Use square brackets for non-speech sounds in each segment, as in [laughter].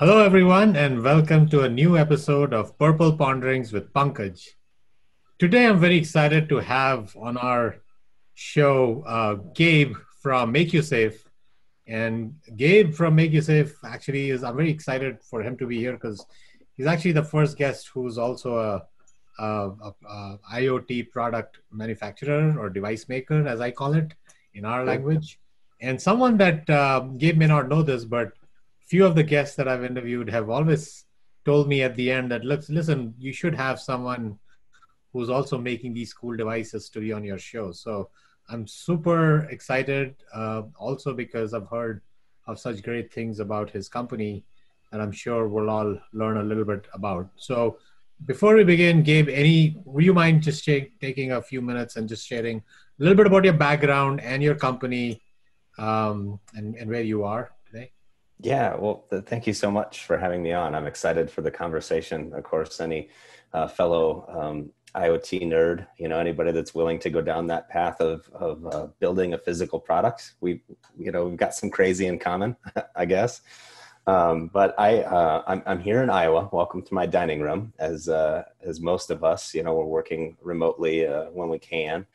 Hello, everyone, and welcome to a new episode of Purple Ponderings with Pankaj. Today, I'm very excited to have on our show uh, Gabe from MakuSafe. And Gabe from MakuSafe actually is, I'm very excited for him to be here because he's actually the first guest who's also a, a, a, a, IoT product manufacturer or device maker, as I call it in our language. And someone that uh, Gabe may not know this, but few of the guests that I've interviewed have always told me at the end that let's listen, you should have someone who's also making these cool devices to be on your show. So I'm super excited, uh, also because I've heard of such great things about his company, and I'm sure we'll all learn a little bit about. So before we begin, Gabe, any would you mind just taking a few minutes and just sharing a little bit about your background and your company um, and, and where you are? Yeah, well, th- thank you so much for having me on. I'm excited for the conversation. Of course, any uh, fellow um, IoT nerd, you know, anybody that's willing to go down that path of of uh, building a physical product, we, you know, we've got some crazy in common, [laughs] I guess. Um, but I, uh, I'm, I'm here in Iowa. Welcome to my dining room. As uh, as most of us, you know, we're working remotely uh, when we can.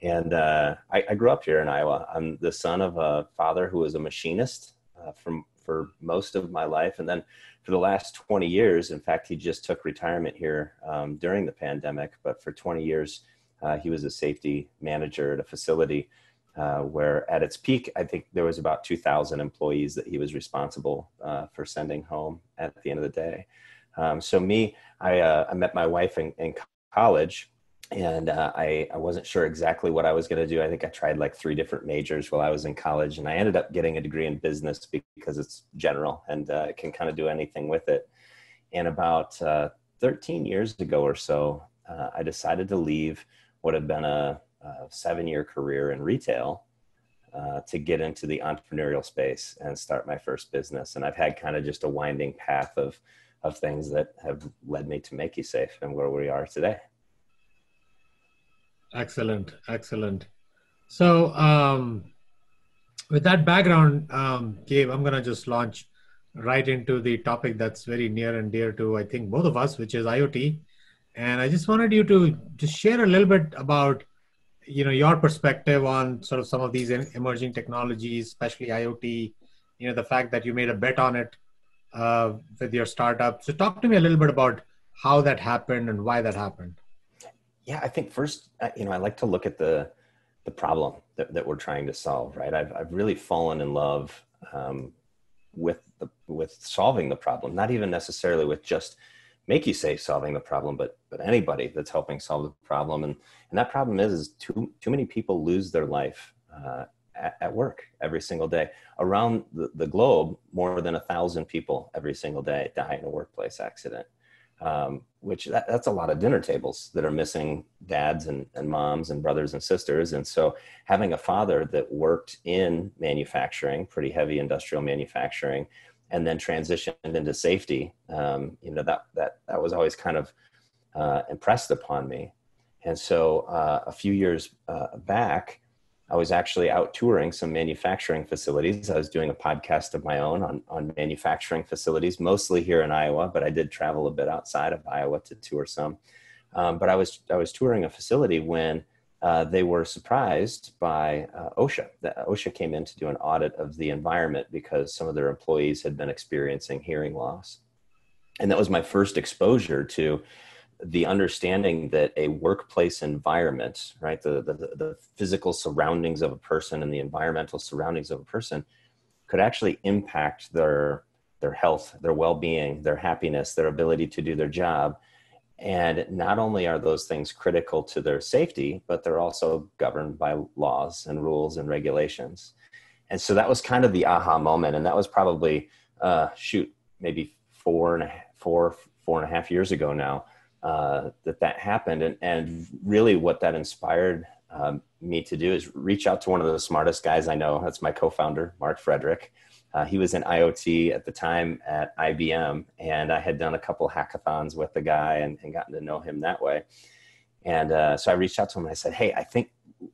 And uh, I, I grew up here in Iowa. I'm the son of a father who was a machinist uh, from for most of my life. And then for the last 20 years, in fact, he just took retirement here um, during the pandemic, but for 20 years, uh, he was a safety manager at a facility uh, where at its peak, I think there was about 2,000 employees that he was responsible uh, for sending home at the end of the day. Um, so me, I, uh, I met my wife in, in college and uh, I, I wasn't sure exactly what I was going to do. I think I tried like three different majors while I was in college, and I ended up getting a degree in business because it's general and uh, can kind of do anything with it. And about uh, 13 years ago or so, uh, I decided to leave what had been a, a seven year career in retail uh, to get into the entrepreneurial space and start my first business. And I've had kind of just a winding path of, of things that have led me to MakuSafe and where we are today. Excellent, excellent. So, um, with that background, um, Gabe, I'm going to just launch right into the topic that's very near and dear to, I think, both of us, which is IoT. And I just wanted you to just share a little bit about, you know, your perspective on sort of some of these emerging technologies, especially IoT. You know, the fact that you made a bet on it uh, with your startup. So, talk to me a little bit about how that happened and why that happened. Yeah, I think first, uh, you know, I like to look at the the problem that, that we're trying to solve. Right, I've I've really fallen in love um, with the with solving the problem. Not even necessarily with just MakuSafe solving the problem, but but anybody that's helping solve the problem. And and that problem is, is too too many people lose their life uh, at, work every single day. Around the globe, more than a thousand people every single day die in a workplace accident um, which that, that's a lot of dinner tables that are missing dads and, and moms and brothers and sisters. And so having a father that worked in manufacturing, pretty heavy industrial manufacturing, and then transitioned into safety, um, you know, that, that, that was always kind of uh, impressed upon me. And so uh, a few years uh, back, I was actually out touring some manufacturing facilities. I was doing a podcast of my own on, on manufacturing facilities, mostly here in Iowa, but I did travel a bit outside of Iowa to tour some. Um, but I was I was touring a facility when uh, they were surprised by uh, OSHA. The, OSHA came in to do an audit of the environment because some of their employees had been experiencing hearing loss, and that was my first exposure to the understanding that a workplace environment, right, the, the, the physical surroundings of a person and the environmental surroundings of a person could actually impact their their health, their well-being, their happiness, their ability to do their job. And not only are those things critical to their safety, but they're also governed by laws and rules and regulations. And so that was kind of the aha moment. And that was probably, uh, shoot, maybe four and a, four, four and a half years ago now uh, that that happened. And, and really what that inspired um, me to do is reach out to one of the smartest guys I know. That's my co-founder, Mark Frederick. Uh, he was in IoT at the time at IBM, and I had done a couple hackathons with the guy and, and gotten to know him that way. And uh, so I reached out to him and I said, "Hey, I think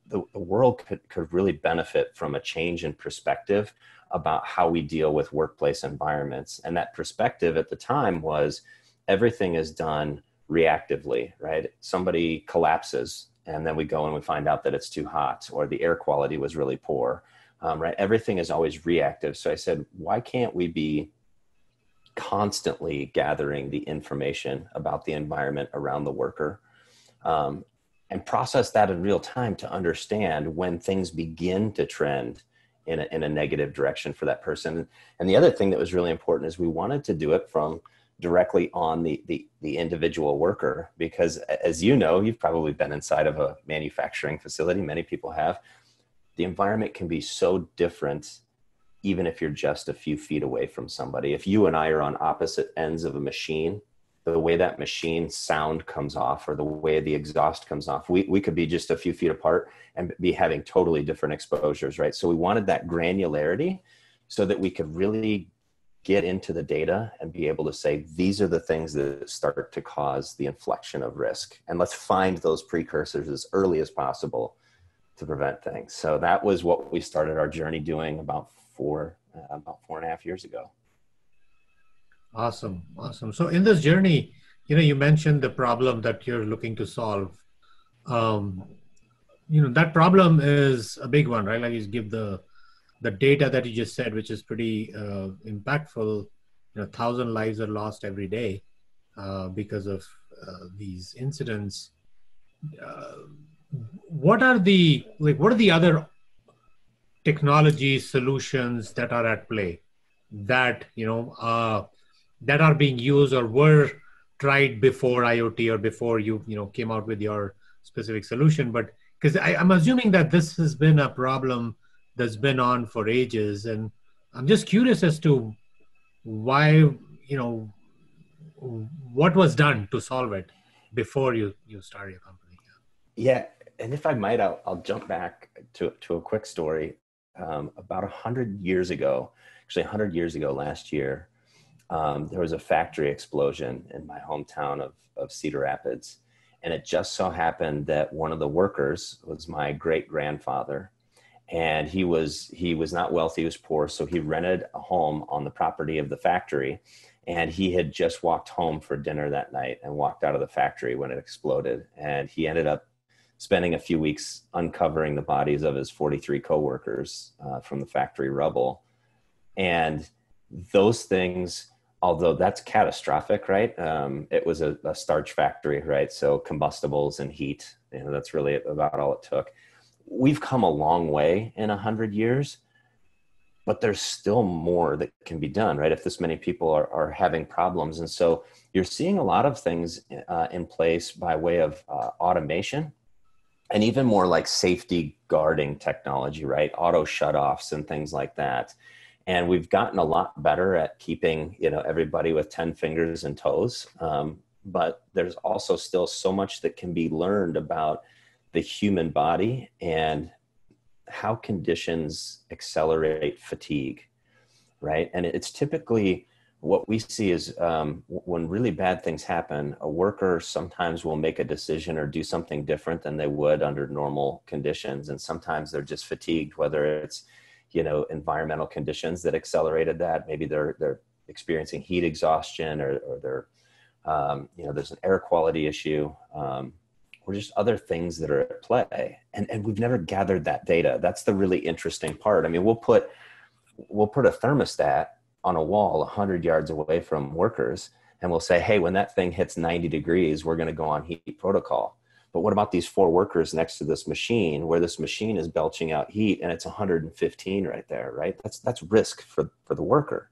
the, the world could could really benefit from a change in perspective about how we deal with workplace environments. And that perspective at the time was everything is done reactively, right? Somebody collapses and then we go and we find out that it's too hot or the air quality was really poor, um, right? Everything is always reactive. So I said, why can't we be constantly gathering the information about the environment around the worker um, and process that in real time to understand when things begin to trend in a, in a negative direction for that person. And the other thing that was really important is we wanted to do it from directly on the, the, the individual worker because as you know, you've probably been inside of a manufacturing facility. Many people have. The environment can be so different even if you're just a few feet away from somebody. If you and I are on opposite ends of a machine, the way that machine sound comes off or the way the exhaust comes off, we, we could be just a few feet apart and be having totally different exposures, right? So we wanted that granularity so that we could really get into the data and be able to say, these are the things that start to cause the inflection of risk. And let's find those precursors as early as possible to prevent things. So that was what we started our journey doing about four, uh, about four and a half years ago. Awesome, awesome. So in this journey, you know, you mentioned the problem that you're looking to solve. Um, you know, that problem is a big one, right? Like you give the the data that you just said, which is pretty uh, impactful. You know, thousand lives are lost every day uh, because of uh, these incidents. Uh, what are the like? What are the other technology solutions that are at play that you know uh, that are being used or were tried before IoT or before you you know came out with your specific solution. But because I'm assuming that this has been a problem that's been on for ages, and I'm just curious as to why you know what was done to solve it before you you start your company. Yeah, and if I might, I'll, I'll jump back to to a quick story. Um, about a hundred years ago, actually a hundred years ago last year, um, there was a factory explosion in my hometown of, of Cedar Rapids. And it just so happened that one of the workers was my great grandfather. And he was he was not wealthy, he was poor, so he rented a home on the property of the factory. And he had just walked home for dinner that night and walked out of the factory when it exploded. And he ended up spending a few weeks uncovering the bodies of his 43 coworkers uh, from the factory rubble. And those things although that's catastrophic, right? Um, it was a, a, starch factory, right? So combustibles and heat, you know, that's really about all it took. We've come a long way in a hundred years, but there's still more that can be done, right? If this many people are, are having problems. And so you're seeing a lot of things uh, in place by way of uh, automation and even more like safety guarding technology, right? Auto shutoffs and things like that and we've gotten a lot better at keeping you know everybody with 10 fingers and toes um, but there's also still so much that can be learned about the human body and how conditions accelerate fatigue right? And it's typically what we see is um, when really bad things happen a worker sometimes will make a decision or do something different than they would under normal conditions. And sometimes they're just fatigued whether it's you know environmental conditions that accelerated that. Maybe they're they're experiencing heat exhaustion or, or they're um, you know there's an air quality issue um, or just other things that are at play and and we've never gathered that data that's the really interesting part i mean we'll put we'll put a thermostat on a wall 100 yards away from workers and we'll say hey when that thing hits 90 degrees we're going to go on heat protocol but what about these four workers next to this machine where this machine is belching out heat and it's 115 right there, right? That's that's risk for, for the worker.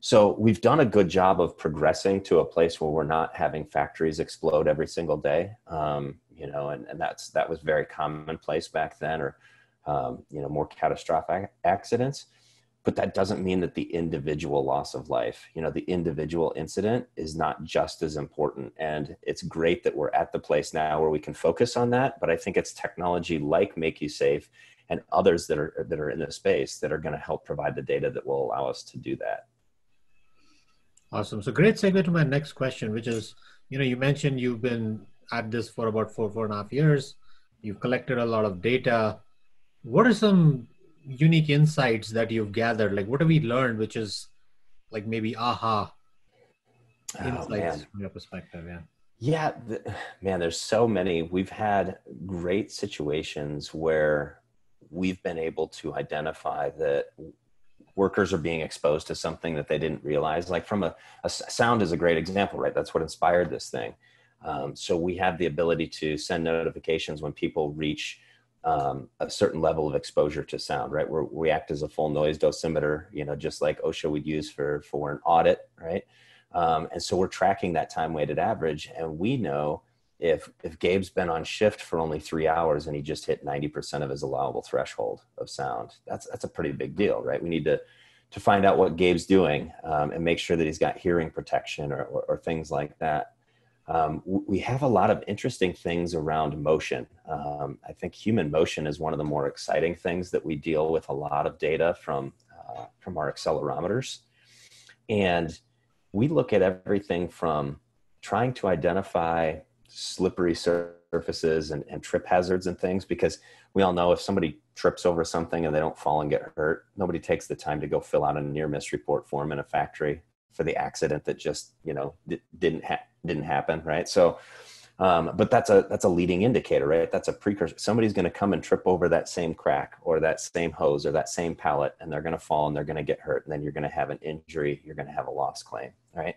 So we've done a good job of progressing to a place where we're not having factories explode every single day. Um, you know, and, and that's that was very commonplace back then, or um, you know, more catastrophic accidents. But that doesn't mean that the individual loss of life you know the individual incident is not just as important. And it's great that we're at the place now where we can focus on that. But i think it's technology like MakuSafe and others that are that are in the space that are going to help provide the data that will allow us to do that awesome so great segue to my next question which is you know you mentioned you've been at this for about four four and a half years you've collected a lot of data what are some unique insights that you've gathered? Like, what have we learned, which is like maybe aha oh, insights man. from your perspective? Yeah. Yeah, the, man, there's so many. We've had great situations where we've been able to identify that workers are being exposed to something that they didn't realize. Like from a, a sound is a great example, right? That's what inspired this thing. Um, so we have the ability to send notifications when people reach um, a certain level of exposure to sound, right? We're, we act as a full noise dosimeter, you know, just like OSHA would use for for an audit, right? Um, and so we're tracking that time weighted average, and we know if if Gabe's been on shift for only three hours and he just hit 90% of his allowable threshold of sound, that's that's a pretty big deal, right? We need to to find out what Gabe's doing um, and make sure that he's got hearing protection or, or, or things like that. Um, we have a lot of interesting things around motion. Um, I think human motion is one of the more exciting things that we deal with a lot of data from uh, from our accelerometers, and we look at everything from trying to identify slippery surfaces and, and trip hazards and things because we all know if somebody trips over something and they don't fall and get hurt, nobody takes the time to go fill out a near miss report form in a factory for the accident that just you know didn't ha- didn't happen, right? So, um, but that's a that's a leading indicator, right? That's a precursor. Somebody's going to come and trip over that same crack or that same hose or that same pallet, and they're going to fall and they're going to get hurt, and then you're going to have an injury. You're going to have a loss claim, right?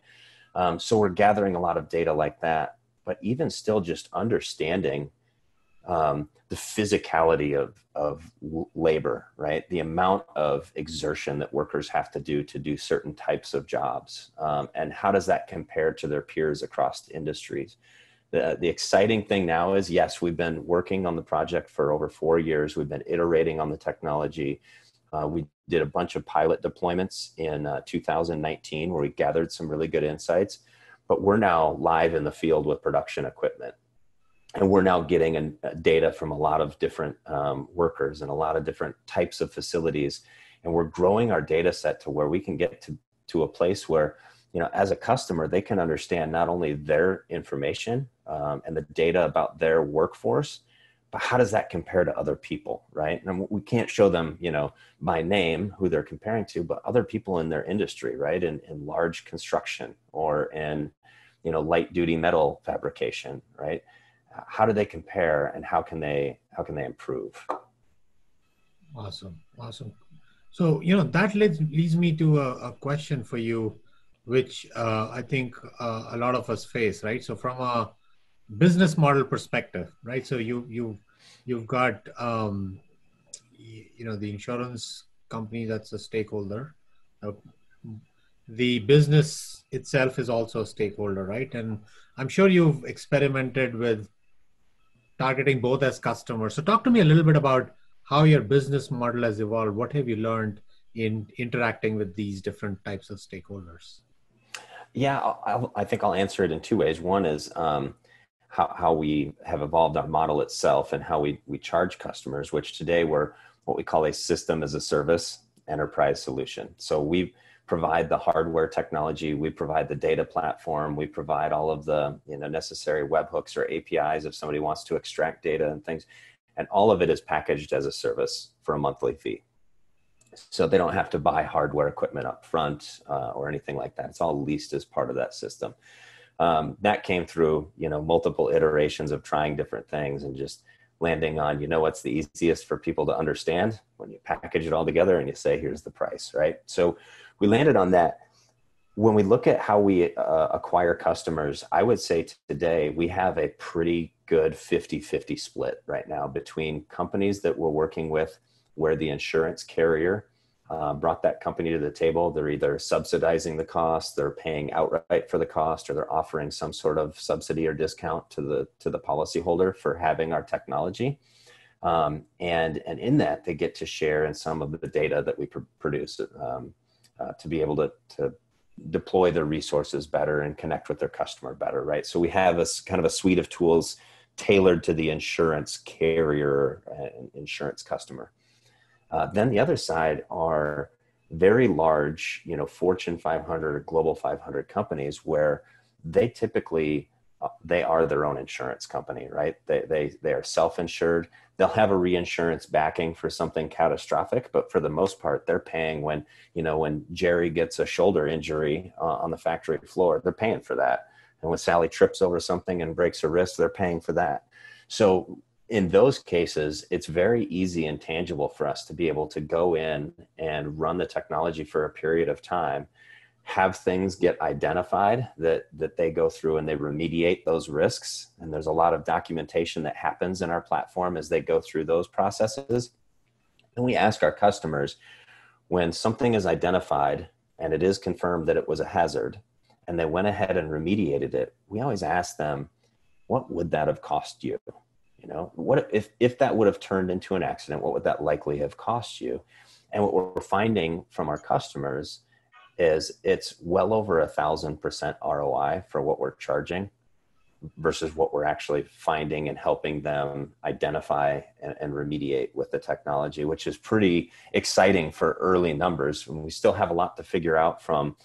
Um, so we're gathering a lot of data like that but even still just understanding um, the physicality of, of labor, right? The amount of exertion that workers have to do to do certain types of jobs. Um, and how does that compare to their peers across industries? The, the exciting thing now is yes, we've been working on the project for over four years. We've been iterating on the technology. Uh, we did a bunch of pilot deployments in uh, 2019 where we gathered some really good insights but we're now live in the field with production equipment. And we're now getting an, uh, data from a lot of different um, workers and a lot of different types of facilities. And we're growing our data set to where we can get to, to a place where you know as a customer they can understand not only their information um, and the data about their workforce but how does that compare to other people right? And we can't show them you know by name who they're comparing to but other people in their industry right? In, in large construction or in you know light duty metal fabrication right? How do they compare and how can they how can they improve? Awesome awesome. So you know that leads leads me to a, a question for you which uh, i think uh, a lot of us face right? So from a business model perspective right? So you you you've got um, you know the insurance company that's a stakeholder uh, the business itself is also a stakeholder, right? And I'm sure you've experimented with targeting both as customers. So, talk to me a little bit about how your business model has evolved. What have you learned in interacting with these different types of stakeholders? Yeah, I'll, i think I'll answer it in two ways. One is um, how, how we have evolved our model itself and how we, we charge customers, which today we're what we call a system as a service enterprise solution. So we've provide the hardware technology we provide the data platform we provide all of the you know necessary webhooks or apis if somebody wants to extract data and things. And all of it is packaged as a service for a monthly fee. So they don't have to buy hardware equipment up front uh, or anything like that. It's all leased as part of that system. Um, that came through you know multiple iterations of trying different things and just landing on you know what's the easiest for people to understand? When you package it all together and you say here's the price right? So we landed on that. When we look at how we uh, acquire customers, I would say today we have a pretty good 50 50 split right now between companies that we're working with where the insurance carrier uh, brought that company to the table. They're either subsidizing the cost, they're paying outright for the cost, or they're offering some sort of subsidy or discount to the to the policyholder for having our technology. Um, and and in that, they get to share in some of the data that we pr- produce. Um, uh, to be able to, to deploy their resources better and connect with their customer better, right? So we have a kind of a suite of tools tailored to the insurance carrier and insurance customer. Uh, then the other side are very large, you know, Fortune 500 or Global 500 companies where they typically they are their own insurance company, right? They, they, they are self-insured. They'll have a reinsurance backing for something catastrophic, but for the most part, they're paying when, you know, when Jerry gets a shoulder injury uh, on the factory floor, they're paying for that. And when Sally trips over something and breaks her wrist, they're paying for that. So in those cases, it's very easy and tangible for us to be able to go in and run the technology for a period of time have things get identified that that they go through and they remediate those risks. And there's a lot of documentation that happens in our platform as they go through those processes. And we ask our customers when something is identified and it is confirmed that it was a hazard and they went ahead and remediated it we always ask them what would that have cost you? You know what if if that would have turned into an accident what would that likely have cost you? And what we're finding from our customers is it's well over a thousand percent ROI for what we're charging versus what we're actually finding and helping them identify and, and, remediate with the technology, which is pretty exciting for early numbers. And we still have a lot to figure out from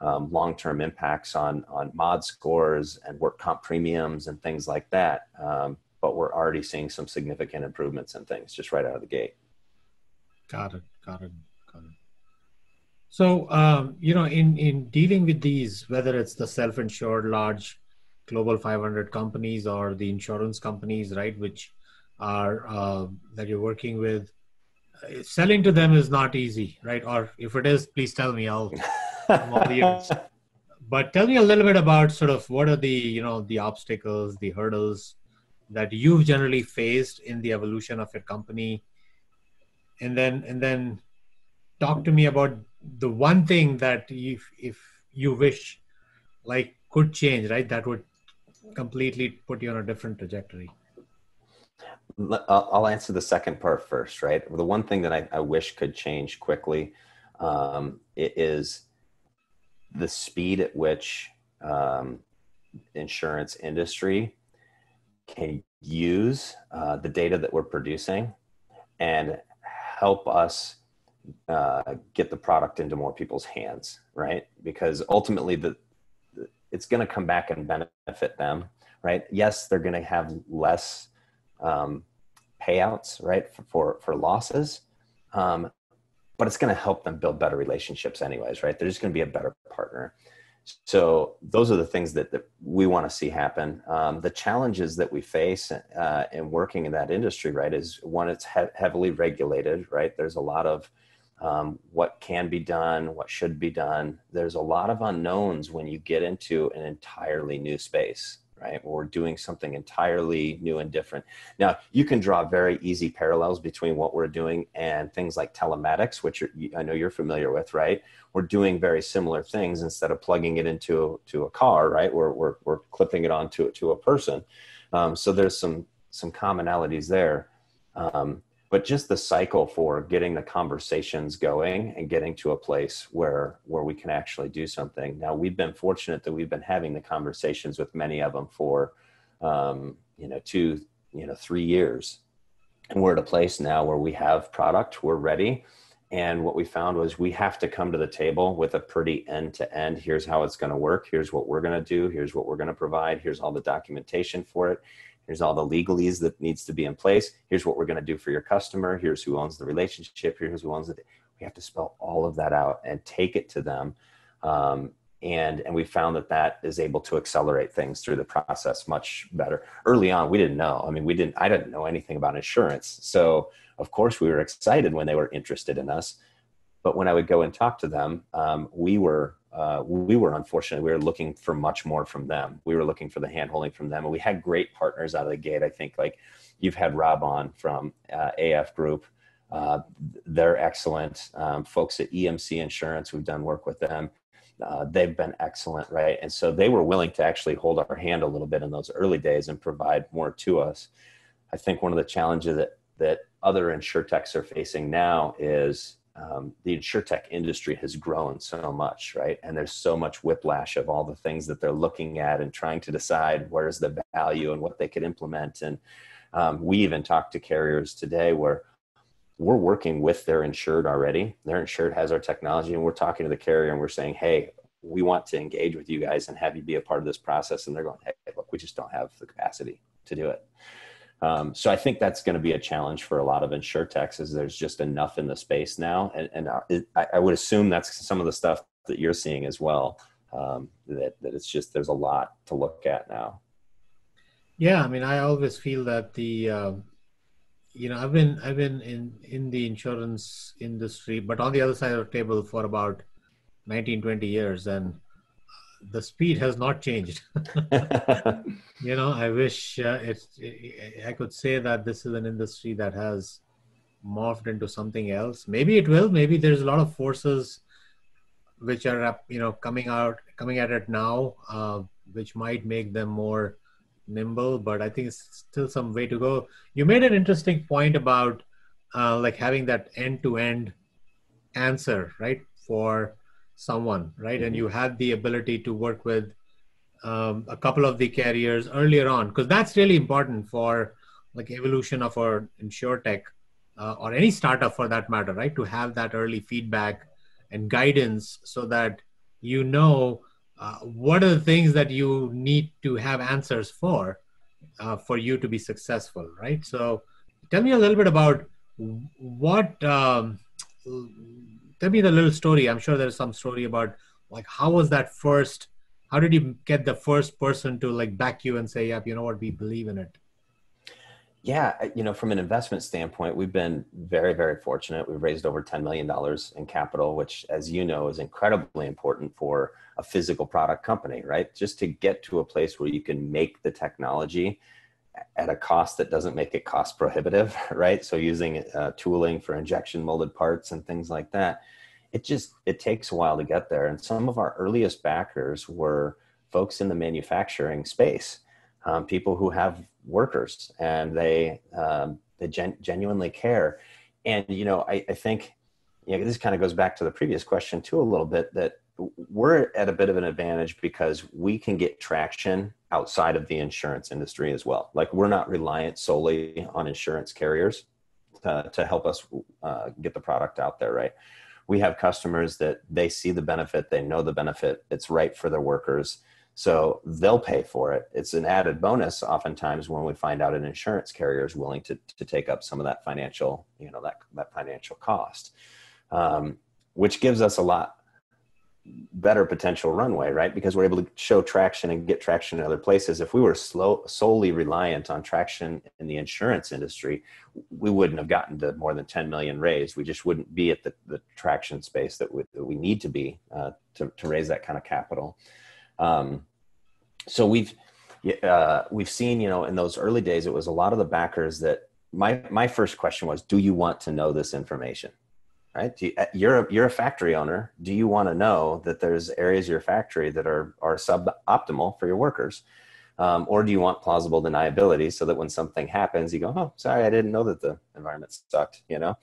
um, long-term impacts on on mod scores and work comp premiums and things like that. Um, but we're already seeing some significant improvements in things just right out of the gate. Got it. Got it. So, um, you know, in, in dealing with these, whether it's the self insured large global 500 companies or the insurance companies, right, which are uh, that you're working with, uh, selling to them is not easy, right? Or if it is, please tell me. I'll. [laughs] but tell me a little bit about sort of what are the you know the obstacles, the hurdles that you've generally faced in the evolution of your company, and then and then talk to me about the one thing that if if you wish like could change right that would completely put you on a different trajectory. I'll answer the second part first right? The one thing that i, I wish could change quickly um, is the speed at which um, insurance industry can use uh, the data that we're producing and help us uh, get the product into more people's hands, right? Because ultimately, the it's going to come back and benefit them, right? Yes, they're going to have less um, payouts, right, for for, for losses, um, but it's going to help them build better relationships, anyways, right? They're just going to be a better partner. So those are the things that, that we want to see happen. Um, the challenges that we face uh, in working in that industry, right, is one, it's he- heavily regulated, right? There's a lot of um, what can be done, what should be done. There's a lot of unknowns when you get into an entirely new space, right? Or doing something entirely new and different. Now, you can draw very easy parallels between what we're doing and things like telematics, which I know you're familiar with, right? We're doing very similar things instead of plugging it into to a car, right? We're, we're, we're clipping it onto to a person. Um, so there's some some commonalities there. Um, but just the cycle for getting the conversations going and getting to a place where where we can actually do something. Now we've been fortunate that we've been having the conversations with many of them for um, you know two you know three years. And we're at a place now where we have product we're ready. And what we found was we have to come to the table with a pretty end to end here's how it's going to work here's what we're going to do here's what we're going to provide here's all the documentation for it Here's all the legalese that needs to be in place. Here's what we're going to do for your customer. Here's who owns the relationship. Here's who owns it. We have to spell all of that out and take it to them. Um, and and we found that that is able to accelerate things through the process much better. Early on, we didn't know. I mean, we didn't. I didn't know anything about insurance, so of course we were excited when they were interested in us. But when I would go and talk to them, um, we were uh, we were unfortunate. We were looking for much more from them. We were looking for the handholding from them, and we had great partners out of the gate. I think like you've had Rob on from uh, AF Group. Uh, they're excellent. Um, folks at EMC Insurance, we've done work with them. Uh, they've been excellent, right? And so they were willing to actually hold our hand a little bit in those early days and provide more to us. I think one of the challenges that that other insurtechs are facing now is um, the insurtech industry has grown so much, right? And there's so much whiplash of all the things that they're looking at and trying to decide where's the value and what they could implement. And um, we even talked to carriers today where we're working with their insured already. Their insured has our technology, and we're talking to the carrier and we're saying, hey, we want to engage with you guys and have you be a part of this process. And they're going, hey, look, we just don't have the capacity to do it. Um, so I think that's going to be a challenge for a lot of insurtechs is there's just enough in the space now. And, and I, I would assume that's some of the stuff that you're seeing as well. Um, that, that it's just, there's a lot to look at now. Yeah. I mean, I always feel that the, um, you know, I've been, I've been in, in the insurance industry, but on the other side of the table for about 19, 20 years. And the speed has not changed. [laughs] you know, I wish uh, it, I could say that this is an industry that has morphed into something else. Maybe it will. Maybe there's a lot of forces which are you know coming out coming at it now, uh, which might make them more nimble. But I think it's still some way to go. You made an interesting point about uh, like having that end-to-end answer, right, for someone, right? And mm-hmm. you had the ability to work with um, a couple of the carriers earlier on, because that's really important for like evolution of our insurtech uh, or any startup for that matter, right? To have that early feedback and guidance so that you know uh, what are the things that you need to have answers for uh, for you to be successful, right? So tell me a little bit about what um, tell me the little story. I'm sure there's some story about like how was that first? How did you get the first person to like back you and say, "Yep, you know what, we believe in it." Yeah, you know, from an investment standpoint, we've been very, very fortunate. We've raised over $10 million in capital, which, as you know, is incredibly important for a physical product company, right? Just to get to a place where you can make the technology at a cost that doesn't make it cost prohibitive, [laughs] right? So using uh, tooling for injection molded parts and things like that, it just it takes a while to get there. And some of our earliest backers were folks in the manufacturing space, um, people who have workers and they um, they gen- genuinely care. And you know, I, I think you know, this kind of goes back to the previous question too a little bit that we're at a bit of an advantage because we can get traction outside of the insurance industry as well. Like we're not reliant solely on insurance carriers to, to help us uh, get the product out there, right? We have customers that they see the benefit, they know the benefit, it's right for their workers. So they'll pay for it. It's an added bonus oftentimes when we find out an insurance carrier is willing to, to take up some of that financial, you know, that, that financial cost, um, which gives us a lot better potential runway, right? Because we're able to show traction and get traction in other places. If we were slow, solely reliant on traction in the insurance industry, we wouldn't have gotten to more than 10 million raised. We just wouldn't be at the, the traction space that we, that we need to be uh, to, to raise that kind of capital. Um, so we've uh, we've seen, you know, in those early days, it was a lot of the backers that my my first question was, do you want to know this information? Right? You, uh, you're a, you're a factory owner. Do you want to know that there's areas of your factory that are are suboptimal for your workers, um, or do you want plausible deniability so that when something happens, you go, "Oh, sorry, I didn't know that the environment sucked," you know?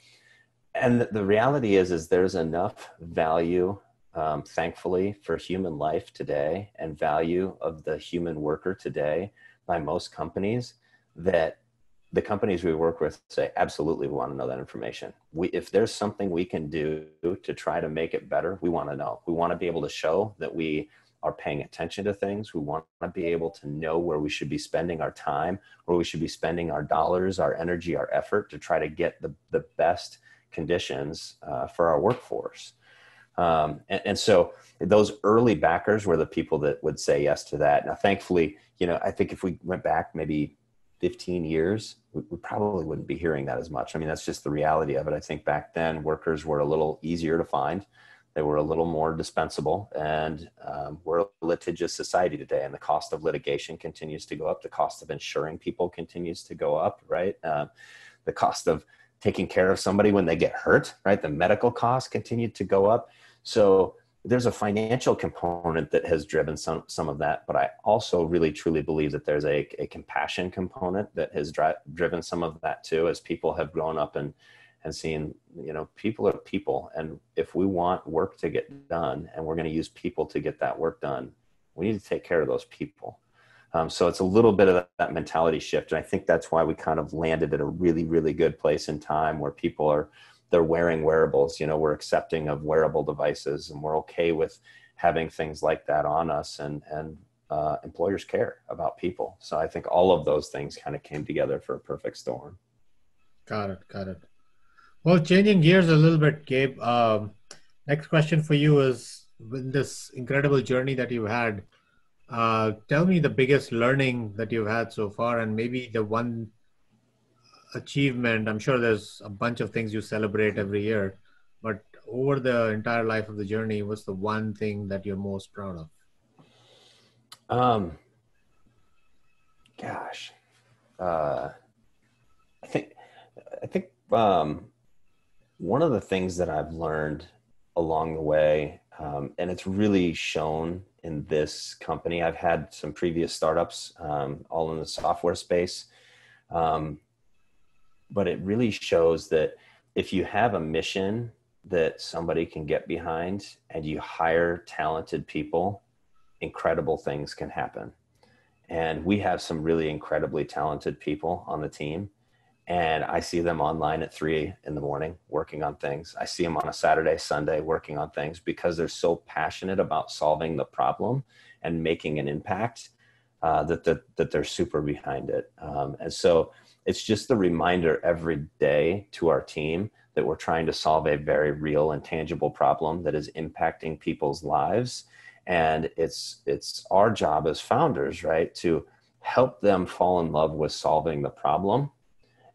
And the, the reality is, is there's enough value, um, thankfully, for human life today and value of the human worker today by most companies that the companies we work with say absolutely we want to know that information. We, if there's something we can do to try to make it better we want to know. We want to be able to show that we are paying attention to things. We want to be able to know where we should be spending our time where we should be spending our dollars our energy our effort to try to get the, the best conditions uh, for our workforce. Um, and, and so those early backers were the people that would say yes to that. Now thankfully you know i think if we went back maybe 15 years, we, probably wouldn't be hearing that as much. I mean, that's just the reality of it. I think back then workers were a little easier to find. They were a little more dispensable, and um, we're a litigious society today. And the cost of litigation continues to go up. The cost of insuring people continues to go up, right? Uh, the cost of taking care of somebody when they get hurt, right? The medical costs continue to go up. So there's a financial component that has driven some some of that but i also really truly believe that there's a, a compassion component that has dri- driven some of that too as people have grown up and and seen you know people are people and if we want work to get done and we're going to use people to get that work done we need to take care of those people. Um, so it's a little bit of that, that mentality shift and i think that's why we kind of landed at a really really good place in time where people are they're wearing wearables you know we're accepting of wearable devices and we're okay with having things like that on us and and uh, employers care about people. So I think all of those things kind of came together for a perfect storm. Got it. Got it. Well, changing gears a little bit, Gabe. Um, next question for you is: in this incredible journey that you've had, uh, tell me the biggest learning that you've had so far, and maybe the one achievement. I'm sure there's a bunch of things you celebrate every year, but over the entire life of the journey, what's the one thing that you're most proud of? Um, gosh, uh, I think I think um, one of the things that I've learned along the way, um, and it's really shown in this company. I've had some previous startups, um, all in the software space, um, but it really shows that if you have a mission that somebody can get behind and you hire talented people incredible things can happen. And we have some really incredibly talented people on the team. And I see them online at three in the morning working on things. I see them on a Saturday, Sunday working on things because they're so passionate about solving the problem and making an impact uh, that, that, that they're super behind it. Um, and so it's just the reminder every day to our team that we're trying to solve a very real and tangible problem that is impacting people's lives. And it's it's our job as founders right to help them fall in love with solving the problem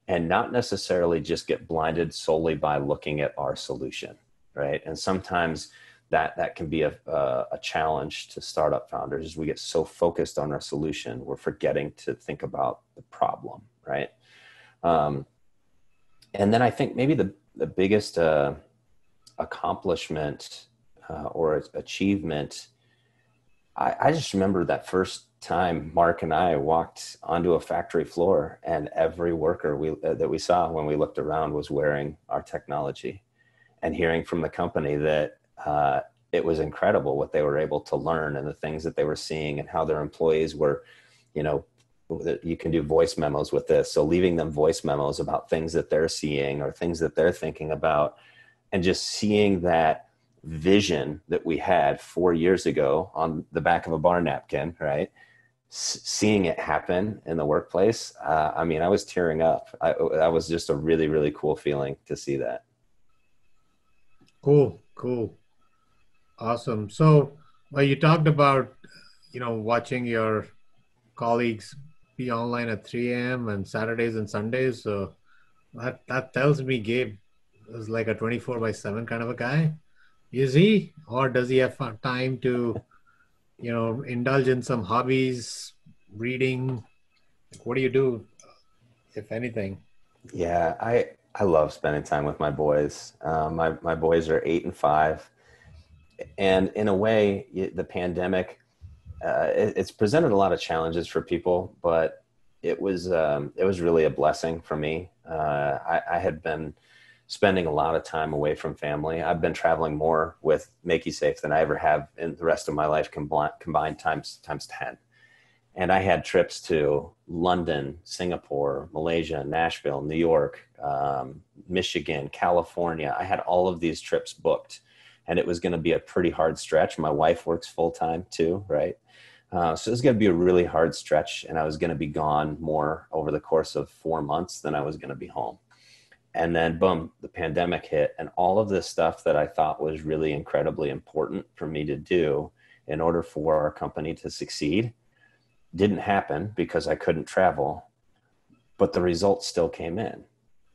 and not necessarily just get blinded solely by looking at our solution right? And sometimes that that can be a, a, a challenge to startup founders as we get so focused on our solution we're forgetting to think about the problem right? Um, and then i think maybe the, the biggest uh, accomplishment uh, or achievement I, I just remember that first time Mark and I walked onto a factory floor, and every worker we uh, that we saw when we looked around was wearing our technology, and hearing from the company that uh, it was incredible what they were able to learn and the things that they were seeing and how their employees were, you know, you can do voice memos with this. So leaving them voice memos about things that they're seeing or things that they're thinking about, and just seeing that vision that we had four years ago on the back of a bar napkin, right? Seeing it happen in the workplace, uh, I mean, I was tearing up. I, that was just a really, really cool feeling to see that. Cool, cool, awesome. So, well, you talked about, you know, watching your colleagues be online at 3 a.m. and Saturdays and Sundays. So that that tells me Gabe is like a 24 by 7 kind of a guy. Is he, or does he have time to, you know, indulge in some hobbies, reading? What do you do, if anything? Yeah, I I love spending time with my boys. Um, my my boys are eight and five, and in a way, the pandemic uh, it, it's presented a lot of challenges for people, but it was um, it was really a blessing for me. Uh, I, I had been spending a lot of time away from family. I've been traveling more with MakuSafe than I ever have in the rest of my life combined, combined times times 10. And I had trips to London, Singapore, Malaysia, Nashville, New York, um, Michigan, California. I had all of these trips booked, and it was going to be a pretty hard stretch. My wife works full time too, right? Uh, so it was going to be a really hard stretch, and I was going to be gone more over the course of four months than I was going to be home. And then boom the pandemic hit and all of this stuff that i thought was really incredibly important for me to do in order for our company to succeed didn't happen because i couldn't travel but the results still came in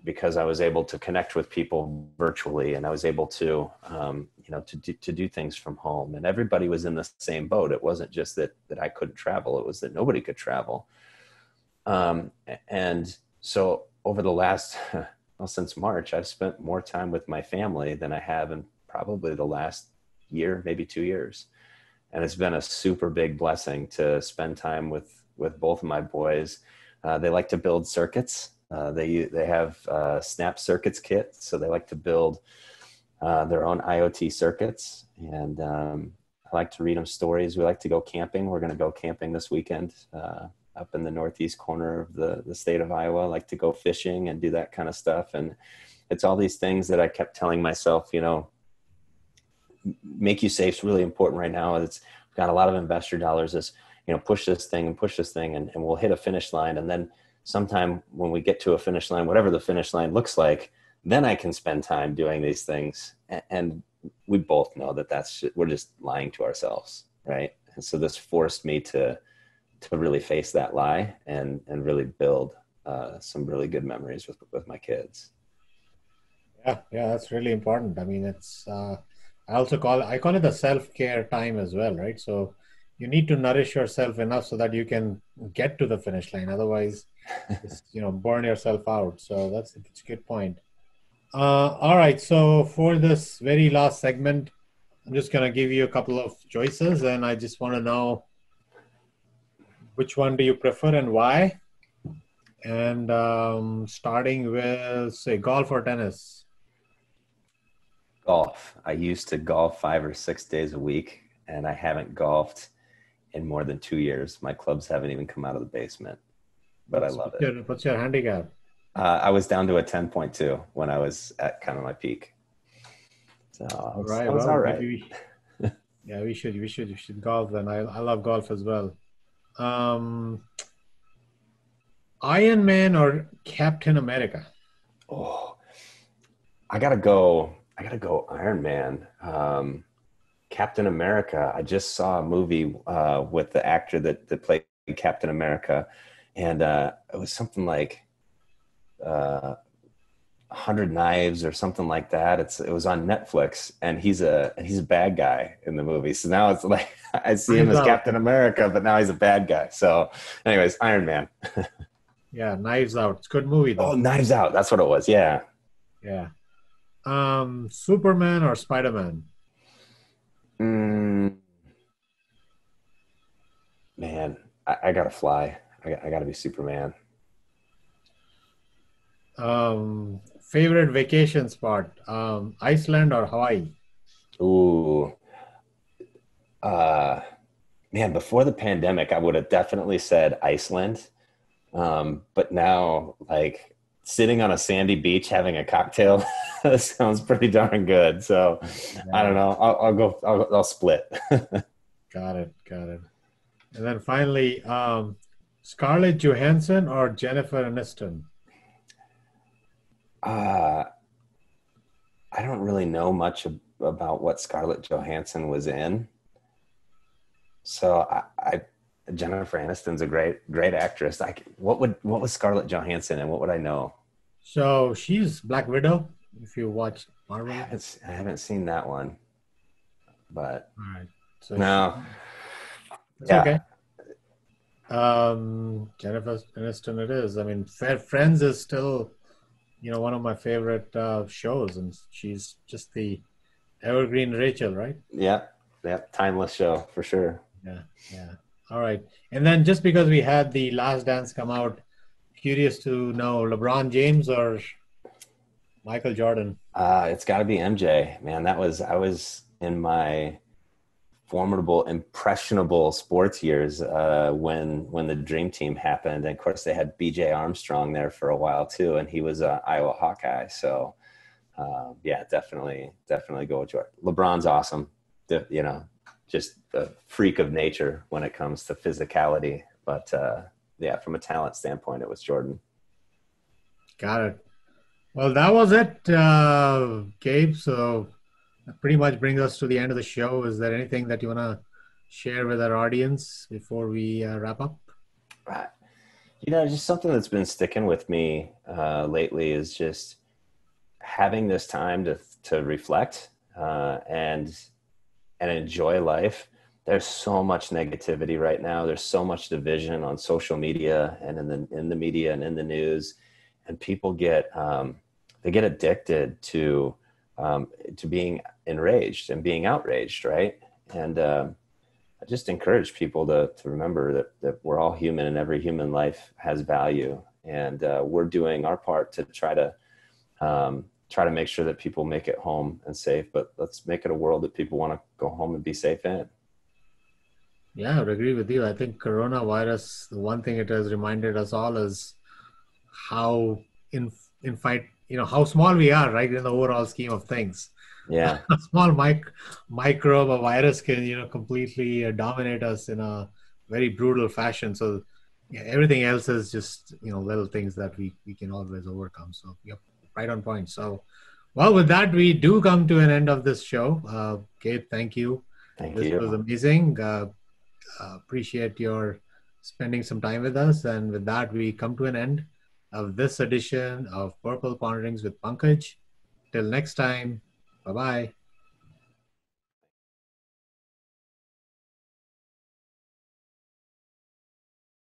because i was able to connect with people virtually and i was able to um, you know to do, to do things from home and everybody was in the same boat it wasn't just that that i couldn't travel it was that nobody could travel um, and so over the last [laughs] well, since March, I've spent more time with my family than I have in probably the last year, maybe two years. And it's been a super big blessing to spend time with, with both of my boys. Uh, they like to build circuits. Uh, they, they have uh, Snap Circuits kit, so they like to build uh, their own IoT circuits. And um, I like to read them stories. We like to go camping. We're going to go camping this weekend uh, up in the northeast corner of the, the state of Iowa, I like to go fishing and do that kind of stuff. And it's all these things that I kept telling myself, you know, MakuSafe is really important right now. It's got a lot of investor dollars. Is you know push this thing and push this thing, and, and we'll hit a finish line, and then sometime when we get to a finish line, whatever the finish line looks like, then I can spend time doing these things. And, we both know that that's we're just lying to ourselves, right? And so this forced me to to really face that lie and and really build uh, some really good memories with with my kids. Yeah, yeah, that's really important. I mean, it's uh, I also call I call it the self care time as well, right? So you need to nourish yourself enough so that you can get to the finish line. Otherwise, you know, burn yourself out. So that's, that's a good point. Uh, all right. So for this very last segment, I'm just going to give you a couple of choices, and I just want to know which one do you prefer and why. And um, starting with, say, golf or tennis. Golf. I used to golf five or six days a week, and I haven't golfed in more than two years. My clubs haven't even come out of the basement, but what's, I love it. What's your handicap? Uh, I was down to a 10.2 when I was at kind of my peak. So all right, well, all right. We, [laughs] yeah, we should, we should, we should golf then. I, I love golf as well. Um, Iron Man or Captain America? Oh, I gotta go. I gotta go Iron Man. Um, Captain America. I just saw a movie uh, with the actor that that played Captain America, and uh, it was something like uh, Hundred Knives or something like that. It's it was on Netflix, and he's a he's a bad guy in the movie. So now it's [laughs] like I see him as Captain America, but now he's a bad guy. So, anyways, Iron Man. [laughs] yeah, Knives Out. It's a good movie though. Oh, Knives Out. That's what it was. Yeah. Yeah. Um, Superman or Spider Man? Mm, man, I, I, gotta fly. I, I gotta be Superman. Um, favorite vacation spot? Um, Iceland or Hawaii? Ooh, uh, man, before the pandemic, I would have definitely said Iceland. Um, but now, like, sitting on a sandy beach having a cocktail [laughs] sounds pretty darn good. So yeah. I don't know. I'll, I'll go. I'll, I'll split. [laughs] got it. Got it. And then finally, um, Scarlett Johansson or Jennifer Aniston? Uh, I don't really know much about what Scarlett Johansson was in. So I, I Jennifer Aniston's a great great actress. Like what would what was Scarlett Johansson and what would I know? So she's Black Widow. If you watch Marvel, I haven't, I haven't seen that one, but all right. So no, she, yeah. okay. Um, Jennifer Aniston, it is. I mean, Friends is still, you know, one of my favorite uh, shows, and she's just the evergreen Rachel, right? Yeah, yeah, timeless show for sure. Yeah, yeah. All right. And then just because we had the Last Dance come out, curious to know LeBron James or Michael Jordan? Uh, it's got to be MJ, man. That was, I was in my formidable, impressionable sports years uh, when when the Dream Team happened. And of course, they had B.J. Armstrong there for a while too, and he was an Iowa Hawkeye. So, uh, yeah, definitely, definitely go with Jordan. LeBron's awesome. The, you know, just a freak of nature when it comes to physicality. But uh, yeah, from a talent standpoint, it was Jordan. Got it. Well, that was it, uh, Gabe. So that pretty much brings us to the end of the show. Is there anything that you want to share with our audience before we uh, wrap up? Right. You know, just something that's been sticking with me uh, lately is just having this time to to reflect uh, and and enjoy life. There's so much negativity right now. There's so much division on social media and in the in the media and in the news, and people get um, they get addicted to um, to being enraged and being outraged, right? And uh, I just encourage people to to remember that that we're all human and every human life has value, and uh, we're doing our part to try to um, try to make sure that people make it home and safe, but let's make it a world that people want to go home and be safe in. Yeah, I would agree with you. I think coronavirus, the one thing it has reminded us all is how in, in fight, you know how small we are, right, in the overall scheme of things. Yeah, [laughs] a small mic- microbe, a virus can you know completely uh, dominate us in a very brutal fashion. So yeah, everything else is just you know little things that we we can always overcome. So yep, right on point. So. Well, with that, we do come to an end of this show. Uh, Gabe, thank you. thank This you. was amazing. Uh, uh, appreciate your spending some time with us. And with that, we come to an end of this edition of Purple Ponderings with Pankaj. Till next time, bye bye.